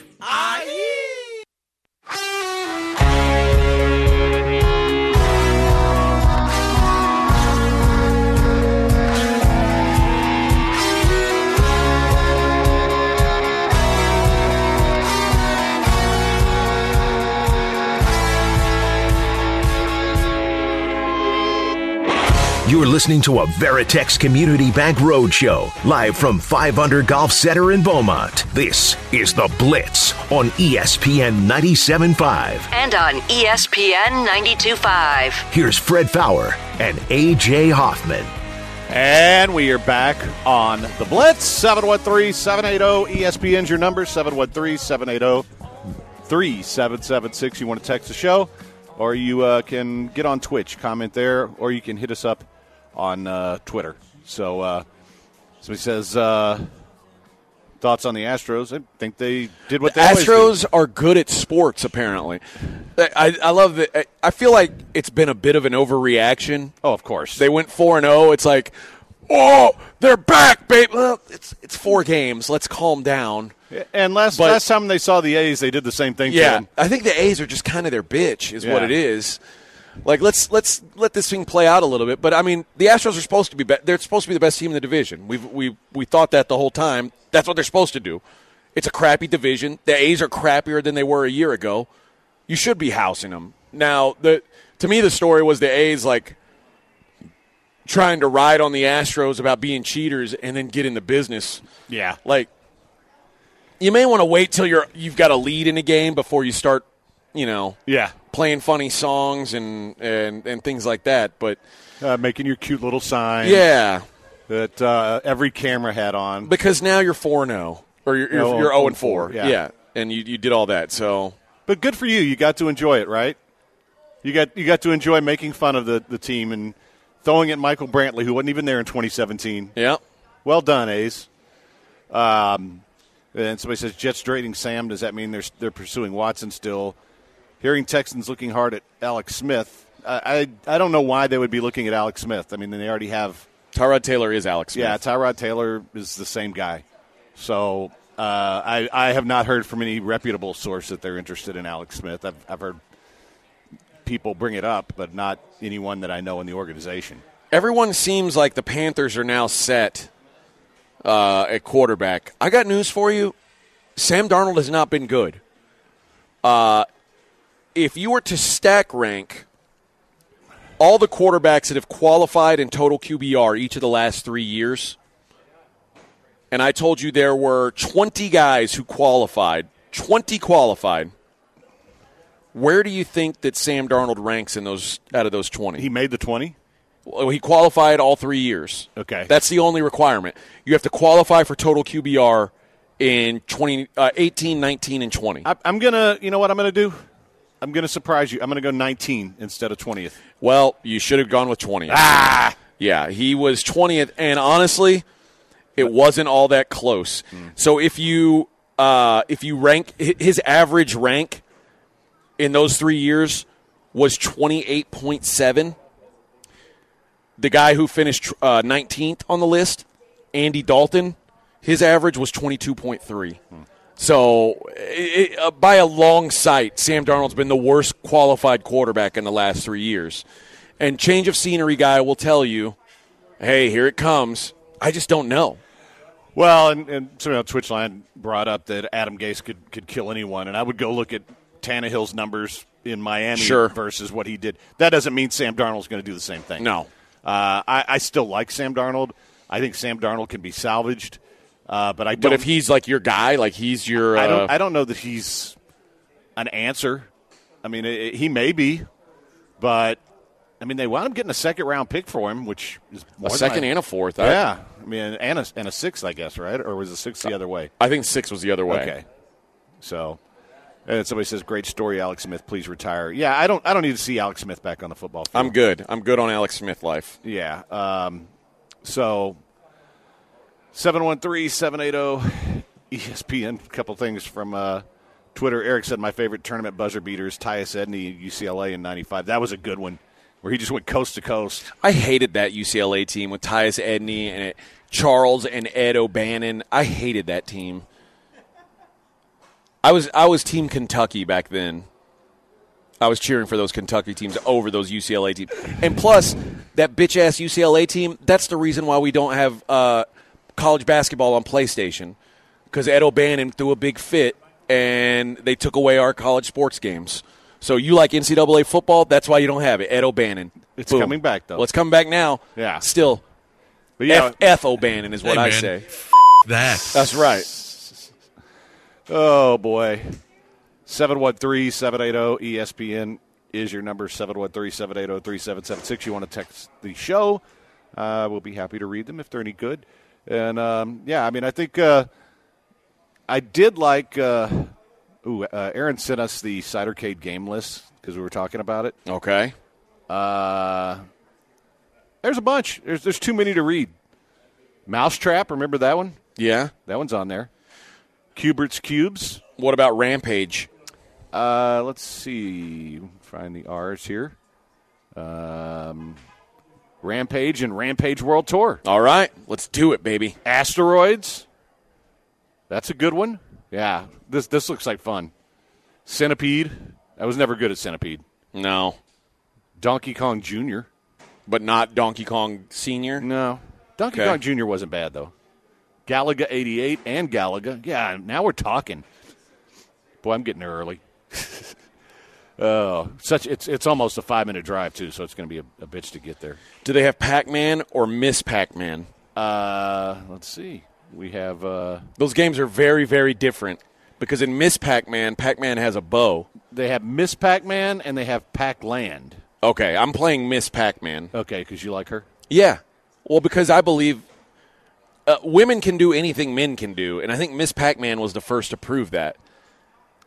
You're listening to a Veritex Community Bank Roadshow, live from 5 Under Golf Center in Beaumont. This is The Blitz on ESPN 97.5. And on ESPN 92.5. Here's Fred Faour and AJ Hoffman. And we are back on the Blitz. 713 780 ESPN's your number 713 780 3776. You want to text the show, or you uh, can get on Twitch, comment there, or you can hit us up on uh, Twitter. So, uh, somebody says, uh, thoughts on the Astros? I think they did what The they. Astros are good at sports, apparently. I, I love that. I feel like it's been a bit of an overreaction. Oh, of course. They went 4 and 0. It's like, oh, they're back, babe. Well, it's, it's four games. Let's calm down. And last But- last time they saw the A's, they did the same thing to Yeah. I think the A's are just kind of their bitch, is what it is. Like let's let's let this thing play out a little bit. But I mean, the Astros are supposed to be, be they're supposed to be the best team in the division. We've we we thought that the whole time. That's what they're supposed to do. It's a crappy division. The A's are crappier than they were a year ago. You should be housing them now. The to me the story was the A's like trying to ride on the Astros about being cheaters and then get in the business. Yeah. Like you may want to wait till you're you've got a lead in a game before you start, you know, Yeah. Playing funny songs and and, and things like that. But Uh, making your cute little sign. yeah, That uh, every camera had on. because now you're four zero or you're you're, Oh, you're oh, zero and four. yeah. Yeah. and you you did all that. So But good for you. You got to enjoy it, right? You got you got to enjoy making fun of the, the team and throwing at Michael Brantley, who wasn't even there in 2017. yeah, Well done, A's. Um, and somebody says Jets trading Sam. Does that mean they're they're pursuing Watson still? Hearing Texans looking hard at Alex Smith. I, I I don't know why they would be looking at Alex Smith. I mean, they already have. Tyrod Taylor is Alex. Smith. Yeah, Tyrod Taylor is the same guy. So uh, I I have not heard from any reputable source that they're interested in Alex Smith. I've I've heard people bring it up, but not anyone that I know in the organization. everyone seems like the Panthers are now set uh, at quarterback. I got news for you. Sam Darnold has not been good. Uh, if you were to stack rank all the quarterbacks that have qualified in total QBR each of the last three years, and I told you there were 20 guys who qualified, 20 qualified. Where do you think that Sam Darnold ranks in those out of those 20? He made the twenty. Well, he qualified all three years. Okay. That's the only requirement. You have to qualify for total QBR in 20, uh, 18, 19, and 20. I, I'm gonna. You know what I'm gonna do? I'm gonna surprise you. I'm gonna go 19 instead of 20th. Well, you should have gone with 20th. Ah! Yeah, he was 20th, and honestly, it wasn't all that close. So if you uh, if you rank his average rank in those three years was 28.7. the guy who finished uh, 19th on the list, Andy Dalton, his average was 22.3. So, it, uh, by a long sight, Sam Darnold's been the worst qualified quarterback in the last three years. And change of scenery guy will tell you, hey, here it comes. I just don't know. Well, and, and somebody on Twitch line brought up that Adam Gase could, could kill anyone, and I would go look at Tannehill's numbers in Miami Sure. versus what he did. That doesn't mean Sam Darnold's going to do the same thing. No. Uh, I, I still like Sam Darnold. I think Sam Darnold can be salvaged, uh, but I. But if he's like your guy, like he's your. Uh, I don't. I don't know that he's an answer. I mean, it, it- he may be, but I mean, they wound up getting a second round pick for him, which is a second I- and a fourth. I- yeah, I mean, and a, and a sixth, I guess, right? Or was the sixth the other way? I think six was the other way. Okay, so. And somebody says, "Great story, Alex Smith. Please retire." Yeah, I don't. I don't need to see Alex Smith back on the football field. I'm good. I'm good on Alex Smith life. Yeah. Um, so 713-780 ESPN. A couple things from uh, Twitter. Eric said my favorite tournament buzzer beaters, Tyus Edney, UCLA in '95. That was a good one, where he just went coast to coast. I hated that UCLA team with Tyus Edney and it, Charles and Ed O'Bannon. I hated that team. I was I was Team Kentucky back then. I was cheering for those Kentucky teams over those UCLA teams. And plus, that bitch ass UCLA team, that's the reason why we don't have uh, college basketball on PlayStation. Because Ed O'Bannon threw a big fit and they took away our college sports games. So you like NCAA football? That's why you don't have it. Ed O'Bannon. It's Boom. coming back, though. Well, it's coming back now. Yeah. Still, But yeah, F, F O'Bannon is what Hey, I man. say. That. That's right. oh boy, 713-780 ESPN is your number. 713-780-3776. You want to text the show? Uh, we'll be happy to read them if they're any good. And um, yeah, I mean, I think uh, I did like. Uh, ooh, uh, Aaron sent us the Cidercade game list because we were talking about it. Okay. Uh, there's a bunch. There's there's too many to read. Mousetrap, remember that one? Yeah. That one's on there. Q*bert's Qubes. What about Rampage? Uh, let's see. Find the R's here. Um, Rampage and Rampage World Tour. All right. Let's do it, baby. Asteroids. That's a good one. Yeah, this this looks like fun. Centipede. I was never good at Centipede. No. Donkey Kong Jr. But not Donkey Kong Senior? No. Donkey Okay. Kong Jr. wasn't bad though. Galaga 88 and Galaga. Yeah, now we're talking. Boy, I'm getting there early. oh, such it's it's almost a five minute drive too, so it's going to be a, a bitch to get there. Do they have Pac Man or Miss Pac Man? Uh, let's see. We have uh, Those games are very, very different because in Miss Pac Man, Pac Man has a bow. they have Miss Pac Man and they have Pac Land. Okay, I'm playing Miss Pac Man. Okay, because you like her. Yeah. Well, because I believe uh, women can do anything men can do, and I think Miss Pac Man was the first to prove that.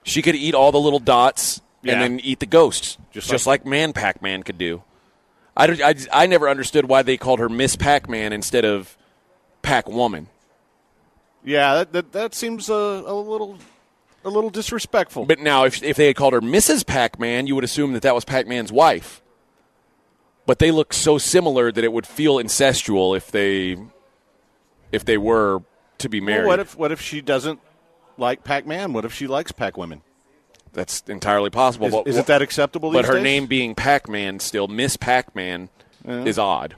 She could eat all the little dots Yeah. and then eat the ghosts, Just just, like- like, Man Pac Man could do. I, I, I never understood why they called her Miss Pac Man instead of Pac Woman. Yeah, that that, that seems a, a little a little disrespectful. But now, if, if they had called her Mrs. Pac Man, you would assume that that was Pac Man's wife. But they look so similar that it would feel incestual if they if they were to be Well, married. what if what if she doesn't like Pac Man? What if she likes Pac women? That's entirely possible. Is, but, isn't that acceptable? But her days? name being Pac Man still, Miss Pac Man, is odd.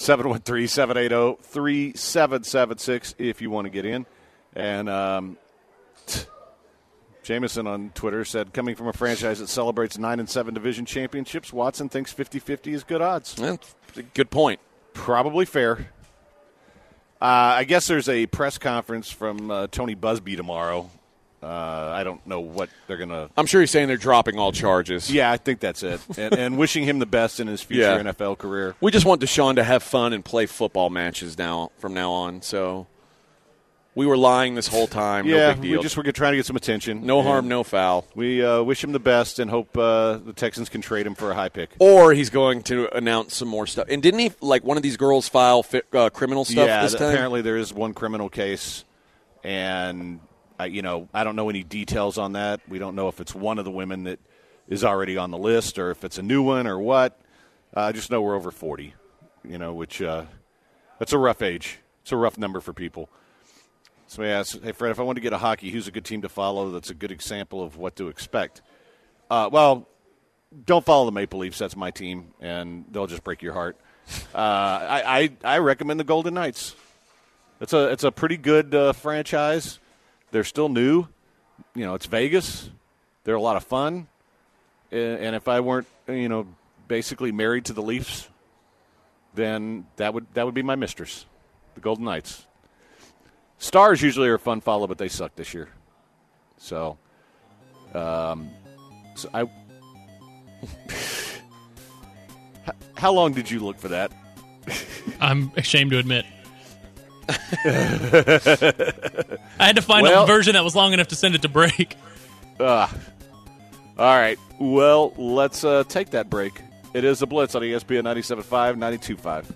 713-780-3776 if you want to get in. And um, Jameson on Twitter said, coming from a franchise that celebrates 9 and 7 division championships, Watson thinks 50-50 is good odds. That's a good point. Probably fair. Uh, I guess there's a press conference from uh, Tony Buzbee tomorrow. Uh, I don't know what they're going to I'm sure he's saying they're dropping all charges. Yeah, I think that's it. And, and wishing him the best in his future Yeah. NFL career. We just want Deshaun to have fun and play football matches now from now on. So we were lying this whole time. yeah, no big deal. we just were trying to get some attention. no harm, no foul. We uh, wish him the best and hope uh, the Texans can trade him for a high pick. Or he's going to announce some more stuff. And didn't he like one of these girls file fi- uh, criminal stuff yeah, this th- time? apparently there is one criminal case, and I, you know I don't know any details on that. We don't know if it's one of the women that is already on the list or if it's a new one or what. Uh, I just know we're over 40, you know, which uh, that's a rough age. It's a rough number for people. Somebody asked, hey, Fred, if I want to get a hockey, who's a good team to follow that's a good example of what to expect? Uh, well, don't follow the Maple Leafs. That's my team, and they'll just break your heart. Uh, I, I, I recommend the Golden Knights. It's a it's a pretty good uh, franchise. They're still new. You know, it's Vegas. They're a lot of fun. And if I weren't, you know, basically married to the Leafs, then that would that would be my mistress, the Golden Knights. Stars usually are a fun follow, but they suck this year. So, um, so I. How long did you look for that? I'm ashamed to admit. I had to find Well- a version that was long enough to send it to break. Ah. all right. Well, let's uh, take that break. It is a blitz on ESPN 97.5, 92.5.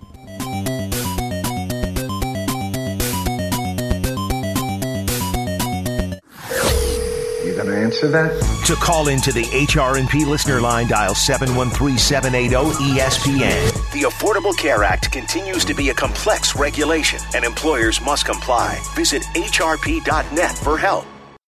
Answer that? To call into the HRNP listener line, dial 713-780-ESPN. The Affordable Care Act continues to be a complex regulation, and employers must comply. Visit hrp.net for help.